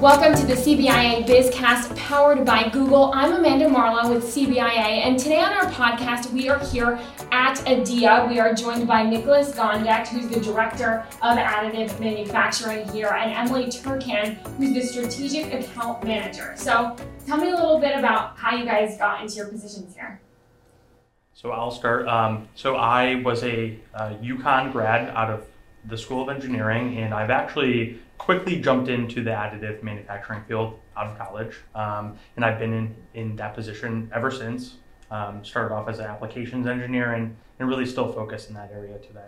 Welcome to the CBIA Bizcast powered by Google. I'm Amanda Marlowe with CBIA, and today on our podcast, we are here at ADIA. We are joined by Nicholas Gondek, who's the Director of Additive Manufacturing here, and Emily Turkan, who's the Strategic Account Manager. So tell me a little bit about how you guys got into your positions here. So I'll start. Um, so I was a, a UConn grad out of the School of Engineering, and I've actually quickly jumped into the additive manufacturing field out of college. Um, and I've been in, in that position ever since. Um, started off as an applications engineer and, and really still focused in that area today.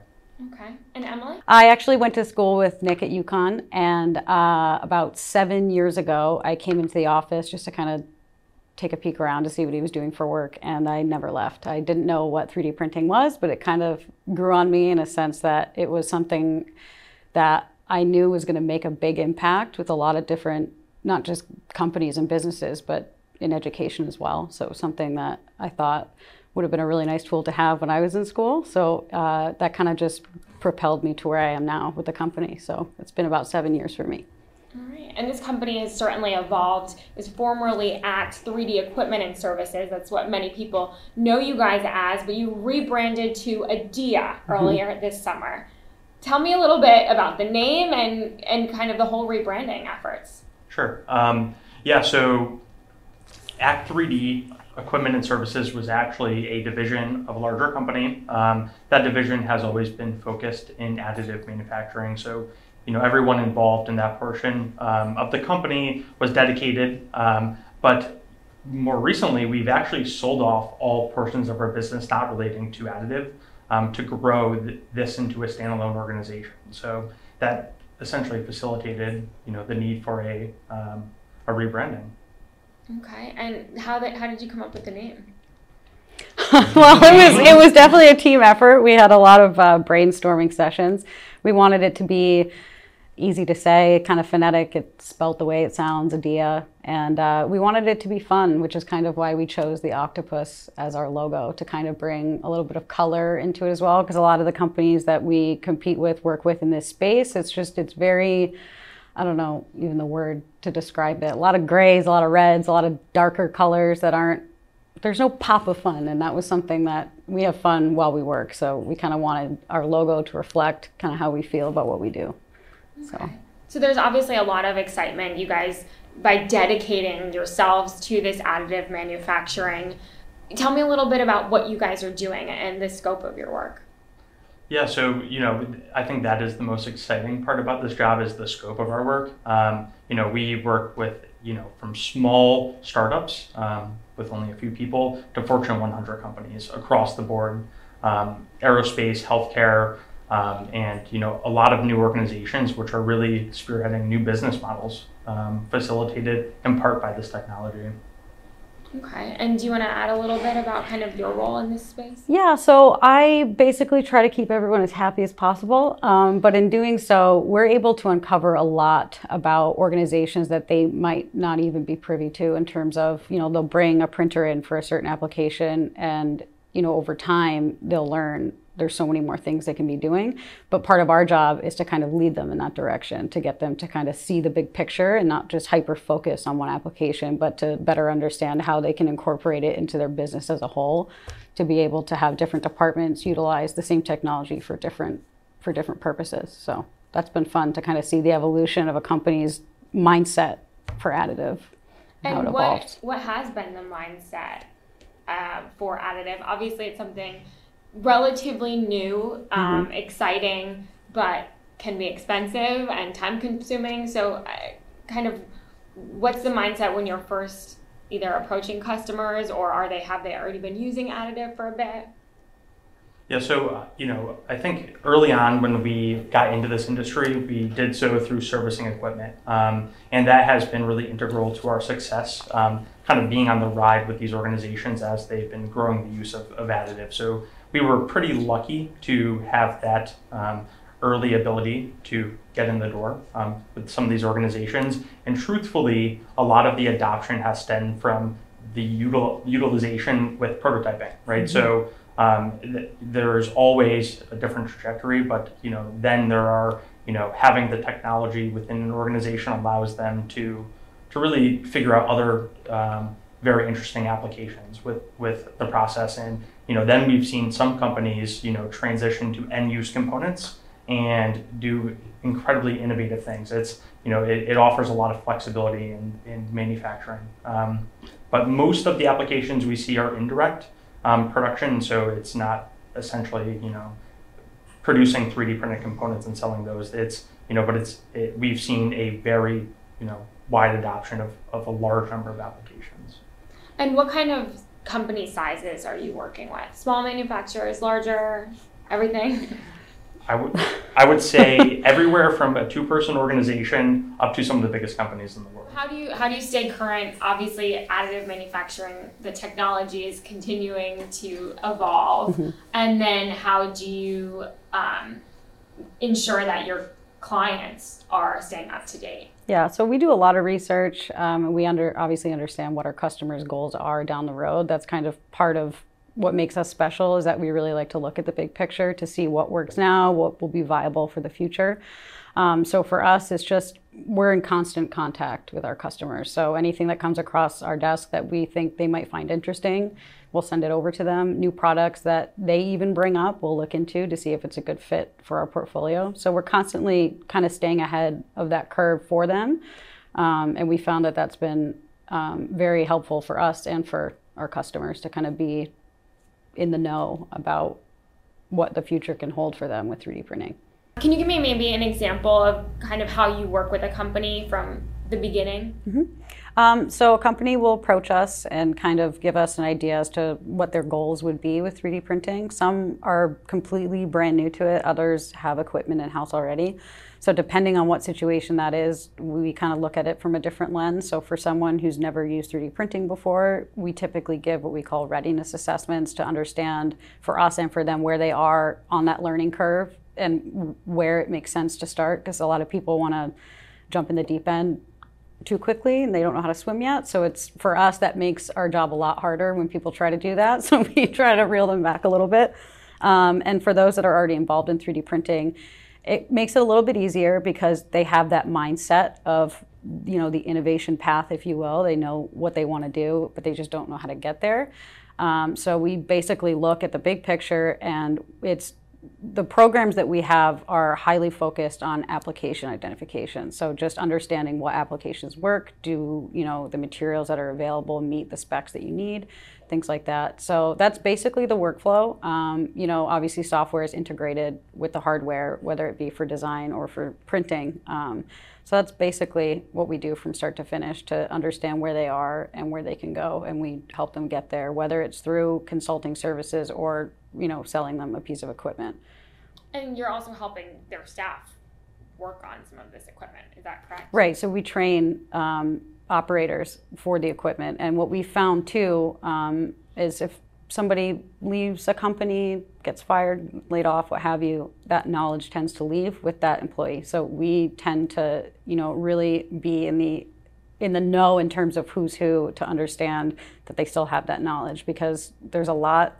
Okay. And Emily? I actually went to school with Nick at UConn, and uh, about seven years ago, I came into the office just to kind of take a peek around to see what he was doing for work, and I never left. I didn't know what 3D printing was, but it kind of grew on me in a sense that it was something that I knew was going to make a big impact with a lot of different, not just companies and businesses, but in education as well. So it was something that I thought would have been a really nice tool to have when I was in school. So uh, that kind of just propelled me to where I am now with the company. So it's been about seven years for me. All right. And this company has certainly evolved. It was formerly at 3D Equipment and Services. That's what many people know you guys as, but you rebranded to ADIA mm-hmm. earlier mm-hmm. this summer. Tell me a little bit about the name and, and kind of the whole rebranding efforts. Sure. Um, yeah, so Act 3D Equipment and Services was actually a division of a larger company. Um, that division has always been focused in additive manufacturing. So you know, everyone involved in that portion um, of the company was dedicated. Um, but more recently, we've actually sold off all portions of our business not relating to additive um, to grow th- this into a standalone organization. So that essentially facilitated, you know, the need for a um, a rebranding. Okay, and how that how did you come up with the name? well, it was it was definitely a team effort. We had a lot of uh, brainstorming sessions. We wanted it to be easy to say, kind of phonetic. It's spelled the way it sounds, Adia. And uh, we wanted it to be fun, which is kind of why we chose the octopus as our logo to kind of bring a little bit of color into it as well. Because a lot of the companies that we compete with, work with in this space, it's just, it's very, I don't know even the word to describe it. A lot of grays, a lot of reds, a lot of darker colors that aren't, there's no pop of fun. And that was something that we have fun while we work. So we kind of wanted our logo to reflect kind of how we feel about what we do. So. so there's obviously a lot of excitement. You guys, by dedicating yourselves to this additive manufacturing, tell me a little bit about what you guys are doing and the scope of your work. Yeah, so you know, I think that is the most exciting part about this job is the scope of our work. Um, you know, we work with you know from small startups um, with only a few people to Fortune 100 companies across the board, um, aerospace, healthcare, um, and you know a lot of new organizations which are really spearheading new business models um, facilitated in part by this technology. Okay and do you want to add a little bit about kind of your role in this space? Yeah so i basically try to keep everyone as happy as possible um, but in doing so we're able to uncover a lot about organizations that they might not even be privy to in terms of you know they'll bring a printer in for a certain application and you know over time they'll learn there's so many more things they can be doing. But part of our job is to kind of lead them in that direction, to get them to kind of see the big picture and not just hyper focus on one application, but to better understand how they can incorporate it into their business as a whole, to be able to have different departments utilize the same technology for different for different purposes. So that's been fun to kind of see the evolution of a company's mindset for additive. And, and what, what has been the mindset uh, for additive? Obviously, it's something relatively new, um, mm-hmm. exciting, but can be expensive and time consuming. So, uh, kind of, what's the mindset when you're first either approaching customers or are they have they already been using additive for a bit? Yeah, so uh, you know, I think early on when we got into this industry, we did so through servicing equipment, um, and that has been really integral to our success. Um, kind of being on the ride with these organizations as they've been growing the use of, of additive. So we were pretty lucky to have that um, early ability to get in the door um, with some of these organizations. And truthfully, a lot of the adoption has stemmed from the util- utilization with prototyping, right? Mm-hmm. So um, th- there's always a different trajectory, but you know, then there are you know, having the technology within an organization allows them to to really figure out other um, very interesting applications with with the process. And you know, then we've seen some companies, you know, transition to end use components and do incredibly innovative things. It's you know, it, it offers a lot of flexibility in, in manufacturing. Um, but most of the applications we see are indirect um, production, so it's not essentially, you know, producing 3D printed components and selling those. It's, you know, but it's, it, we've seen a very, you know, wide adoption of, of a large number of applications. And what kind of company sizes are you working with? Small manufacturers, larger, everything? I would I would say everywhere from a two person organization up to some of the biggest companies in the world. How do you how do you stay current? Obviously, additive manufacturing, the technology is continuing to evolve, mm-hmm. and then how do you um, ensure that your clients are staying up to date? Yeah, so we do a lot of research. Um, we under obviously understand what our customers' goals are down the road. That's kind of part of what makes us special is that we really like to look at the big picture to see what works now, what will be viable for the future. Um, so for us, it's just we're in constant contact with our customers. So anything that comes across our desk that we think they might find interesting, we'll send it over to them. New products that they even bring up, we'll look into to see if it's a good fit for our portfolio. So we're constantly kind of staying ahead of that curve for them. Um, and we found that that's been um, very helpful for us and for our customers to kind of be in the know about what the future can hold for them with 3D printing. Can you give me maybe an example of kind of how you work with a company from the beginning? Mm-hmm. Um, so a company will approach us and kind of give us an idea as to what their goals would be with 3D printing. Some are completely brand new to it, others have equipment in house already. So depending on what situation that is, we kind of look at it from a different lens. So for someone who's never used 3D printing before, we typically give what we call readiness assessments to understand for us and for them where they are on that learning curve and where it makes sense to start because a lot of people want to jump in the deep end too quickly and they don't know how to swim yet. So it's for us that makes our job a lot harder when people try to do that. So we try to reel them back a little bit. Um, and for those that are already involved in 3D printing, it makes it a little bit easier because they have that mindset of you know the innovation path if you will they know what they want to do but they just don't know how to get there um, so we basically look at the big picture and it's the programs that we have are highly focused on application identification so just understanding what applications work do you know the materials that are available meet the specs that you need things like that. So that's basically the workflow. Um, you know, obviously software is integrated with the hardware, whether it be for design or for printing. Um, so that's basically what we do from start to finish to understand where they are and where they can go, and we help them get there, whether it's through consulting services or you know selling them a piece of equipment. And you're also helping their staff work on some of this equipment. Is that correct? Right. So we train um, operators for the equipment. And what we found too um, is if somebody leaves a company, gets fired, laid off, what have you, that knowledge tends to leave with that employee. So we tend to, you know, really be in the in the know in terms of who's who to understand that they still have that knowledge because there's a lot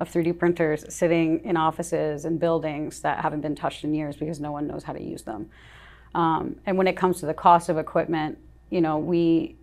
of 3D printers sitting in offices and buildings that haven't been touched in years because no one knows how to use them. Um, and when it comes to the cost of equipment, you know, we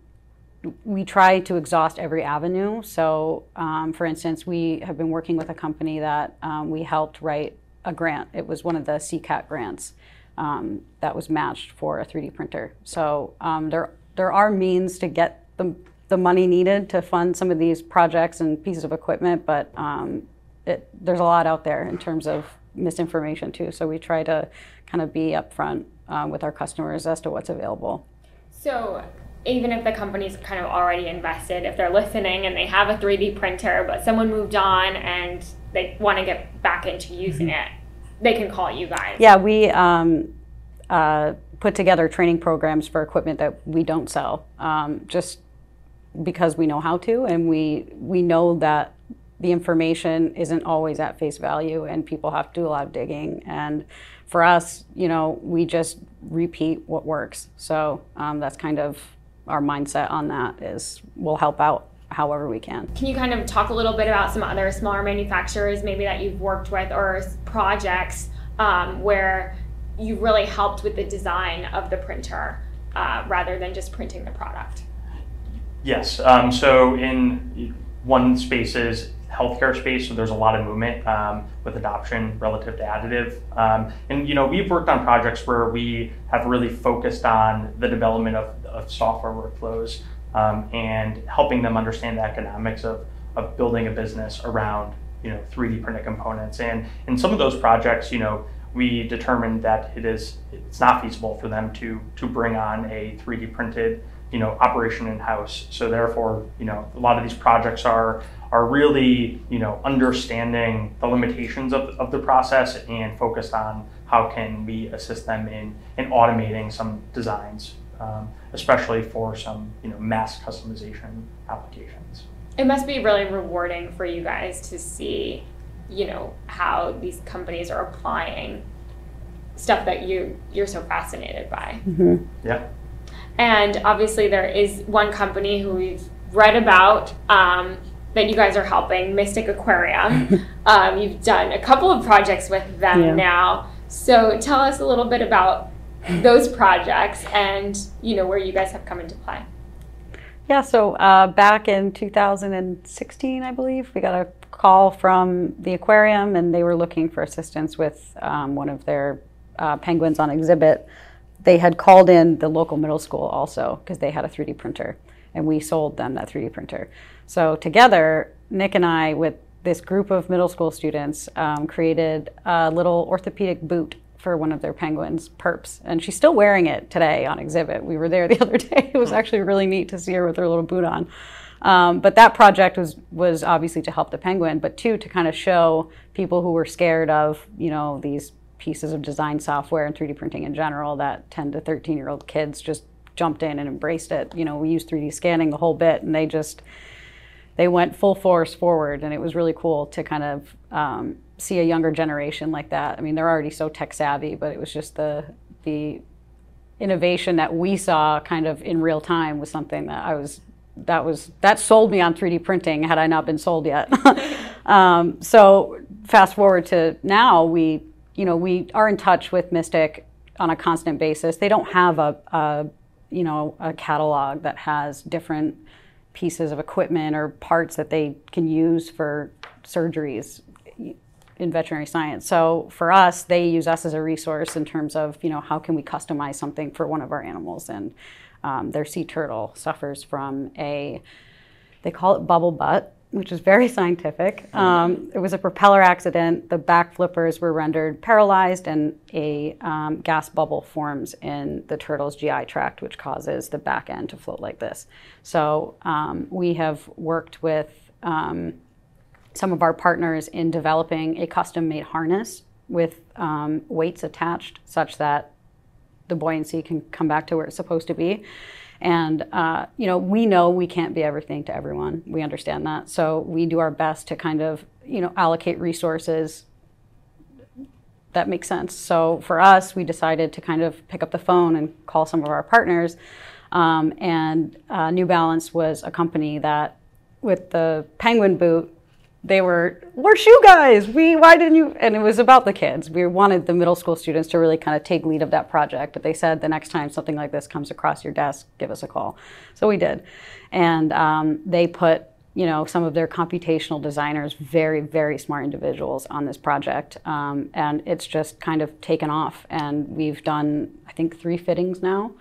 we try to exhaust every avenue. So, um, for instance, we have been working with a company that um, we helped write a grant. It was one of the CCAT grants um, that was matched for a 3D printer. So um, there there are means to get the the money needed to fund some of these projects and pieces of equipment, but um, it, there's a lot out there in terms of misinformation too. So we try to kind of be upfront uh, with our customers as to what's available. So even if the company's kind of already invested, if they're listening and they have a 3D printer, but someone moved on and they want to get back into using mm-hmm. it, they can call you guys. Yeah, we um, uh, put together training programs for equipment that we don't sell, um, just because we know how to, and we we know that the information isn't always at face value, and people have to do a lot of digging and for us, you know, we just repeat what works. So um, that's kind of our mindset on that is we'll help out however we can. Can you kind of talk a little bit about some other smaller manufacturers maybe that you've worked with or projects um, where you really helped with the design of the printer uh, rather than just printing the product. Yes. Um, so in one space is healthcare space, so there's a lot of movement um, with adoption relative to additive. Um, and you know, we've worked on projects where we have really focused on the development of, of software workflows um, and helping them understand the economics of, of building a business around you know 3D printed components. And in some of those projects, you know, we determined that it is it's not feasible for them to to bring on a 3D printed you know operation in house. So therefore, you know, a lot of these projects are are really you know understanding the limitations of, of the process and focused on how can we assist them in in automating some designs, um, especially for some you know mass customization applications. It must be really rewarding for you guys to see, you know, how these companies are applying stuff that you you're so fascinated by. Mm-hmm. Yeah. And obviously, there is one company who we've read about um, that you guys are helping, Mystic Aquarium. um, you've done a couple of projects with them yeah. now. So tell us a little bit about those projects and you know where you guys have come into play. Yeah, so uh, back in 2016, I believe, we got a call from the aquarium and they were looking for assistance with um, one of their uh, penguins on exhibit they had called in the local middle school also because they had a 3D printer and we sold them that 3D printer. So together, Nick and I, with this group of middle school students, um, created a little orthopedic boot for one of their penguins, Perps, and she's still wearing it today on exhibit. We were there the other day. It was actually really neat to see her with her little boot on. Um, but that project was was obviously to help the penguin, but two to kind of show people who were scared of you know these pieces of design software and 3D printing in general that 10 to 13 year old kids just jumped in and embraced it. You know, we used 3D scanning the whole bit, and they just they went full force forward, and it was really cool to kind of um, see a younger generation like that. I mean, they're already so tech savvy, but it was just the the innovation that we saw kind of in real time was something that I was that was that sold me on 3D printing had I not been sold yet. um, so fast forward to now, we you know, we are in touch with Mystic on a constant basis. They don't have a, a you know, a catalog that has different pieces of equipment or parts that they can use for surgeries in veterinary science. So for us, they use us as a resource in terms of, you know, how can we customize something for one of our animals? And um, their sea turtle suffers from a, they call it bubble butt, which is very scientific. Um, it was a propeller accident. The back flippers were rendered paralyzed, and a um, gas bubble forms in the turtle's GI tract, which causes the back end to float like this. So um, we have worked with um, some of our partners in developing a custom-made harness with um, weights attached, such that the buoyancy can come back to where it's supposed to be. And, uh, you know, we know we can't be everything to everyone. We understand that. So we do our best to kind of, you know, allocate resources that make sense. So for us, we decided to kind of pick up the phone and call some of our partners. Um, and uh, New Balance was a company that, with the Penguin boot, they were we're shoe guys. We why didn't you? And it was about the kids. We wanted the middle school students to really kind of take lead of that project but they said the next time something like this comes across your desk give us a call. So we did. And um, they put you know some of their computational designers very very smart individuals on this project. Um, and it's just kind of taken off. And we've done i think three fittings now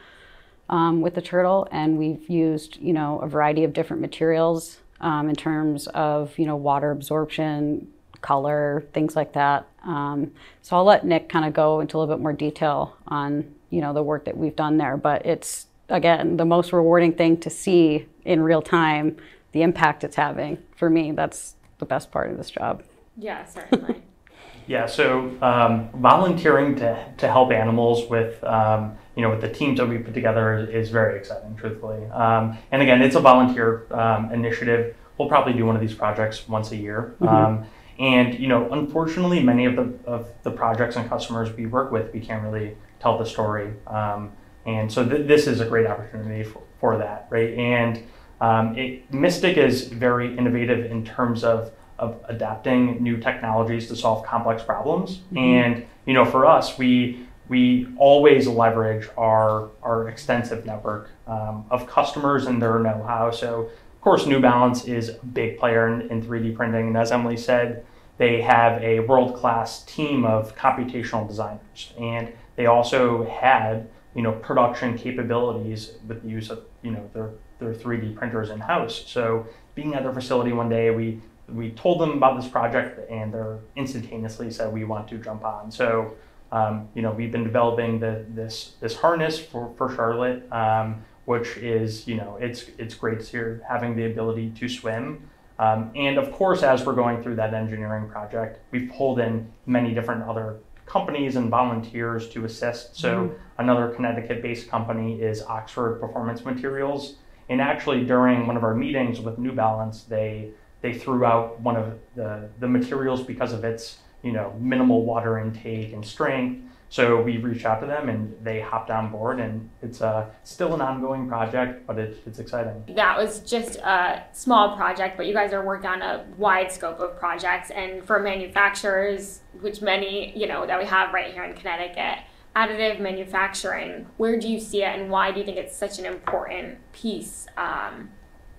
um, with the turtle. And we've used you know a variety of different materials um, in terms of you know water absorption, color, things like that. Um, so I'll let Nick kind of go into a little bit more detail on you know the work that we've done there. But it's again the most rewarding thing to see in real time the impact it's having. For me, that's the best part of this job. Yeah, certainly. yeah, so um, volunteering to, to help animals with um, you know, with the teams that we put together is, is very exciting, truthfully. Um, and again, it's a volunteer um, initiative. We'll probably do one of these projects once a year. Mm-hmm. Um, and you know, unfortunately, many of the of the projects and customers we work with, we can't really tell the story. Um, and so th- this is a great opportunity for, for that, right? And um, it, Mystic is very innovative in terms of of adapting new technologies to solve complex problems. Mm-hmm. And you know, for us, we we always leverage our, our extensive network um, of customers and their know-how. So, of course, New Balance is a big player in, in 3D printing, and as Emily said, they have a world-class team of computational designers, and they also had you know production capabilities with the use of you know their their 3D printers in house. So, being at their facility one day, we we told them about this project, and they instantaneously said we want to jump on. So um, you know, we've been developing the, this this harness for for Charlotte, um, which is you know it's it's great here having the ability to swim. Um, and of course, as we're going through that engineering project, we've pulled in many different other companies and volunteers to assist. So mm-hmm. another Connecticut-based company is Oxford Performance Materials. And actually, during one of our meetings with New Balance, they they threw out one of the, the materials because of its you know, minimal water intake and strength. So we reached out to them and they hopped on board, and it's uh, still an ongoing project, but it, it's exciting. That was just a small project, but you guys are working on a wide scope of projects. And for manufacturers, which many, you know, that we have right here in Connecticut, additive manufacturing, where do you see it and why do you think it's such an important piece um,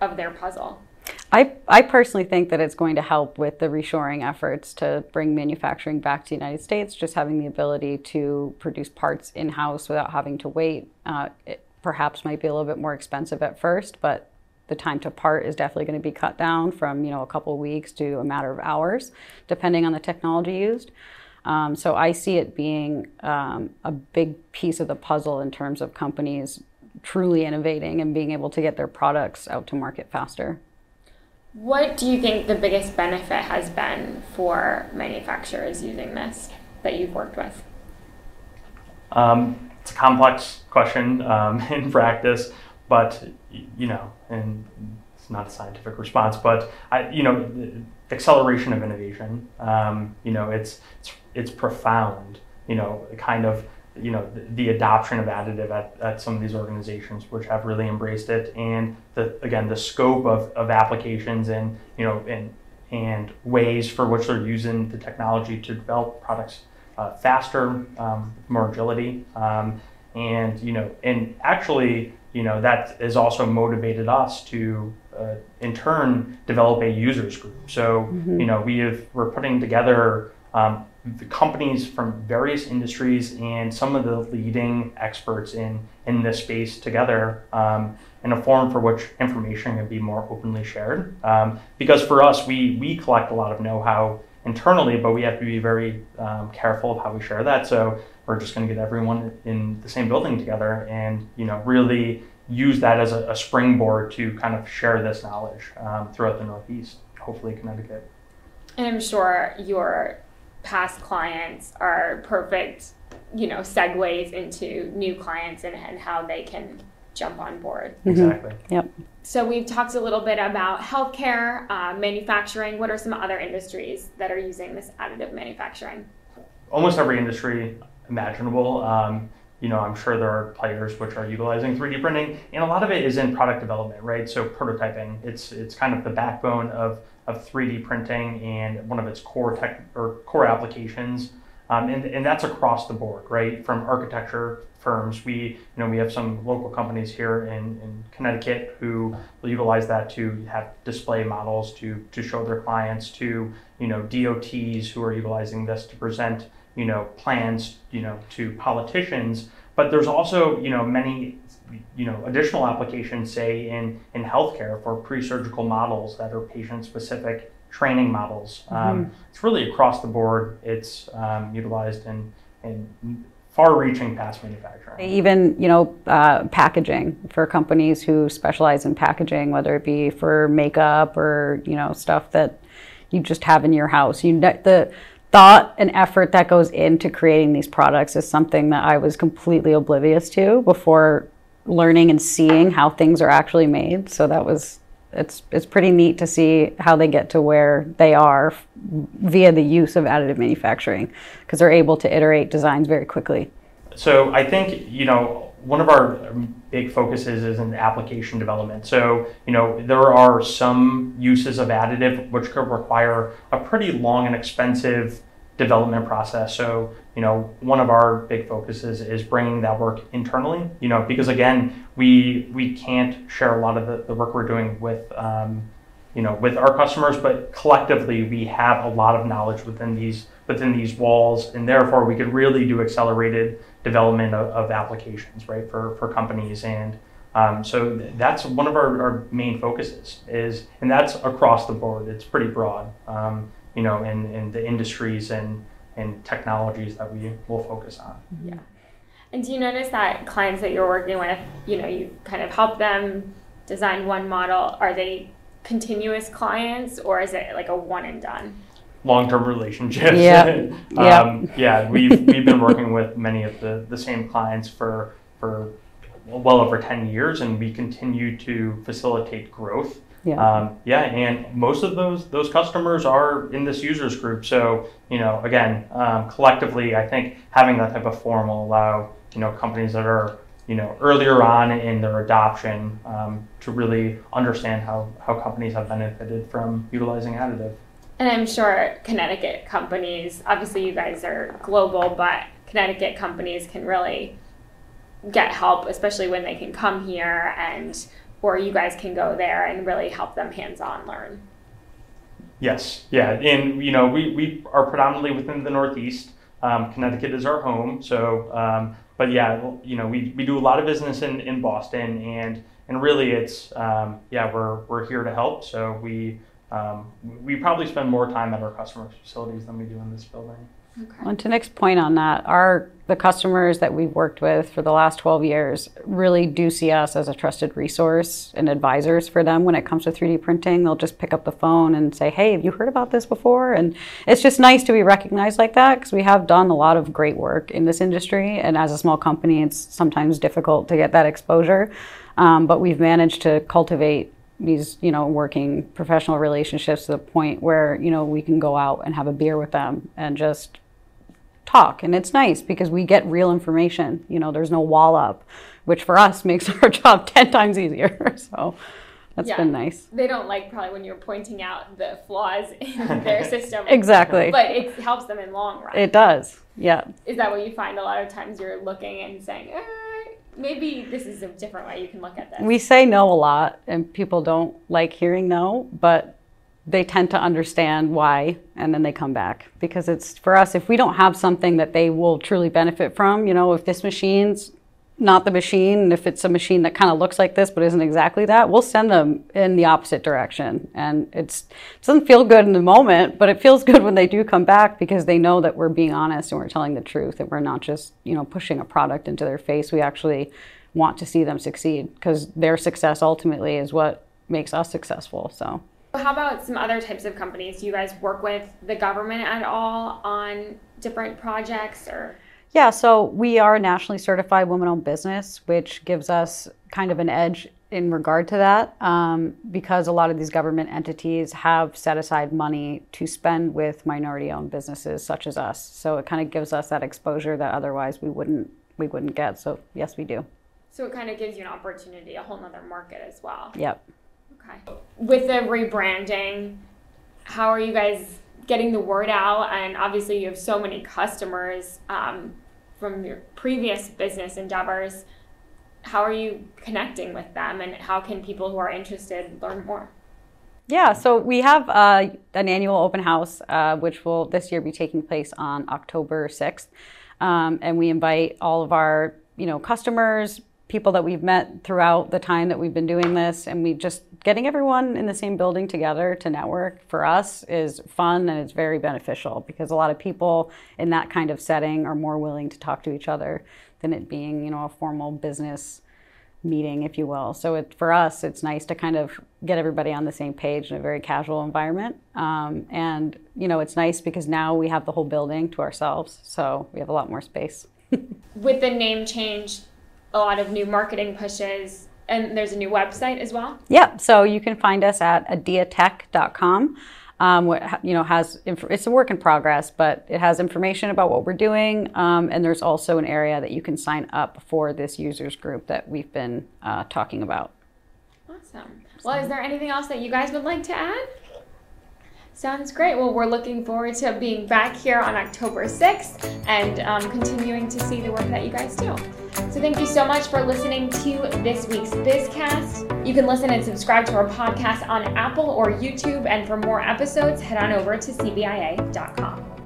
of their puzzle? I, I personally think that it's going to help with the reshoring efforts to bring manufacturing back to the United States. Just having the ability to produce parts in house without having to wait, uh, it perhaps might be a little bit more expensive at first, but the time to part is definitely going to be cut down from you know a couple weeks to a matter of hours, depending on the technology used. Um, so I see it being um, a big piece of the puzzle in terms of companies truly innovating and being able to get their products out to market faster. What do you think the biggest benefit has been for manufacturers using this that you've worked with? Um, it's a complex question um, in practice, but you know, and it's not a scientific response, but I, you know, the acceleration of innovation. Um, you know, it's it's it's profound. You know, kind of you know the, the, adoption of additive at, at some of these organizations which have really embraced it and the again the scope of, of applications and you know and and ways for which they're using the technology to develop products uh, faster um, more agility um, and you know and actually you know that has also motivated us to uh, in turn develop a users group so mm-hmm. you know we have we're putting together um, the companies from various industries and some of the leading experts in, in this space together um, in a forum for which information can be more openly shared. Um, because for us, we, we collect a lot of know how internally, but we have to be very um, careful of how we share that. So we're just going to get everyone in the same building together and you know really use that as a, a springboard to kind of share this knowledge um, throughout the Northeast, hopefully Connecticut. And I'm sure your past clients are perfect, you know, segues into new clients and, and how they can jump on board. Mm-hmm. Exactly. Yep. So we've talked a little bit about healthcare, uh, manufacturing. What are some other industries that are using this additive manufacturing? Almost every industry imaginable. Um, you know, I'm sure there are players which are utilizing 3D printing, and a lot of it is in product development, right? So prototyping, it's it's kind of the backbone of of 3D printing and one of its core tech or core applications. Um, and, and that's across the board, right? From architecture firms, we you know we have some local companies here in, in Connecticut who will utilize that to have display models to to show their clients, to you know DOTs who are utilizing this to present you know plans you know to politicians. But there's also you know many you know, additional applications, say in, in healthcare for pre-surgical models that are patient-specific training models. Mm-hmm. Um, it's really across the board. It's um, utilized in, in far-reaching past manufacturing. Even you know uh, packaging for companies who specialize in packaging, whether it be for makeup or you know stuff that you just have in your house. You the thought and effort that goes into creating these products is something that I was completely oblivious to before learning and seeing how things are actually made. So that was it's it's pretty neat to see how they get to where they are via the use of additive manufacturing because they're able to iterate designs very quickly. So I think you know one of our big focuses is in application development. So you know there are some uses of additive which could require a pretty long and expensive development process. So, you know, one of our big focuses is bringing that work internally, you know, because again, we we can't share a lot of the, the work we're doing with, um, you know, with our customers, but collectively we have a lot of knowledge within these within these walls, and therefore we could really do accelerated development of, of applications, right, for for companies and. Um, so that's one of our, our main focuses is, and that's across the board. It's pretty broad. Um, you know, in, in the industries and, and technologies that we will focus on. Yeah. And do you notice that clients that you're working with, you know, you kind of help them design one model, are they continuous clients or is it like a one and done? Long-term relationships. Yeah. um, yeah. We've, we've been working with many of the, the same clients for, for well over 10 years and we continue to facilitate growth yeah. Um, yeah, and most of those those customers are in this users group. So you know, again, um, collectively, I think having that type of form will allow you know companies that are you know earlier on in their adoption um, to really understand how how companies have benefited from utilizing additive. And I'm sure Connecticut companies, obviously you guys are global, but Connecticut companies can really get help, especially when they can come here and or you guys can go there and really help them hands-on learn. Yes, yeah, and you know we, we are predominantly within the Northeast. Um, Connecticut is our home, so um, but yeah, you know we, we do a lot of business in, in Boston, and and really it's um, yeah we're we're here to help. So we um, we probably spend more time at our customers' facilities than we do in this building. Okay. Well, to Nick's point on that, our the customers that we've worked with for the last 12 years really do see us as a trusted resource and advisors for them when it comes to 3D printing. They'll just pick up the phone and say, "Hey, have you heard about this before?" And it's just nice to be recognized like that because we have done a lot of great work in this industry, and as a small company, it's sometimes difficult to get that exposure. Um, but we've managed to cultivate these you know working professional relationships to the point where you know we can go out and have a beer with them and just talk. And it's nice because we get real information. You know there's no wall up which for us makes our job 10 times easier. So that's yeah. been nice. They don't like probably when you're pointing out the flaws in their system. Exactly. But it helps them in long run. It does. Yeah. Is that what you find a lot of times you're looking and saying eh, maybe this is a different way you can look at this. We say no a lot and people don't like hearing no but they tend to understand why and then they come back. Because it's for us if we don't have something that they will truly benefit from you know if this machine's not the machine if it's a machine that kind of looks like this but isn't exactly that we'll send them in the opposite direction and it doesn't feel good in the moment but it feels good when they do come back because they know that we're being honest and we're telling the truth and we're not just you know pushing a product into their face we actually want to see them succeed because their success ultimately is what makes us successful so how about some other types of companies? Do you guys work with the government at all on different projects or? Yeah, so we are a nationally certified woman owned business, which gives us kind of an edge in regard to that um, because a lot of these government entities have set aside money to spend with minority owned businesses such as us. So it kind of gives us that exposure that otherwise we wouldn't we wouldn't get. So yes, we do. So it kind of gives you an opportunity, a whole nother market as well. Yep. Okay. With the rebranding, how are you guys getting the word out? And obviously, you have so many customers um, from your previous business endeavors. How are you connecting with them, and how can people who are interested learn more? Yeah, so we have uh, an annual open house, uh, which will this year be taking place on October 6th. Um, and we invite all of our you know customers, people that we've met throughout the time that we've been doing this and we just getting everyone in the same building together to network for us is fun and it's very beneficial because a lot of people in that kind of setting are more willing to talk to each other than it being you know a formal business meeting if you will. So it, for us it's nice to kind of get everybody on the same page in a very casual environment. Um, and you know it's nice because now we have the whole building to ourselves so we have a lot more space. With the name change a lot of new marketing pushes and there's a new website as well? Yeah so you can find us at adiatech.com um, what you know has it's a work in progress but it has information about what we're doing um, and there's also an area that you can sign up for this users group that we've been uh, talking about. Awesome. Well is there anything else that you guys would like to add Sounds great. Well, we're looking forward to being back here on October 6th and um, continuing to see the work that you guys do. So, thank you so much for listening to this week's Bizcast. You can listen and subscribe to our podcast on Apple or YouTube. And for more episodes, head on over to CBIA.com.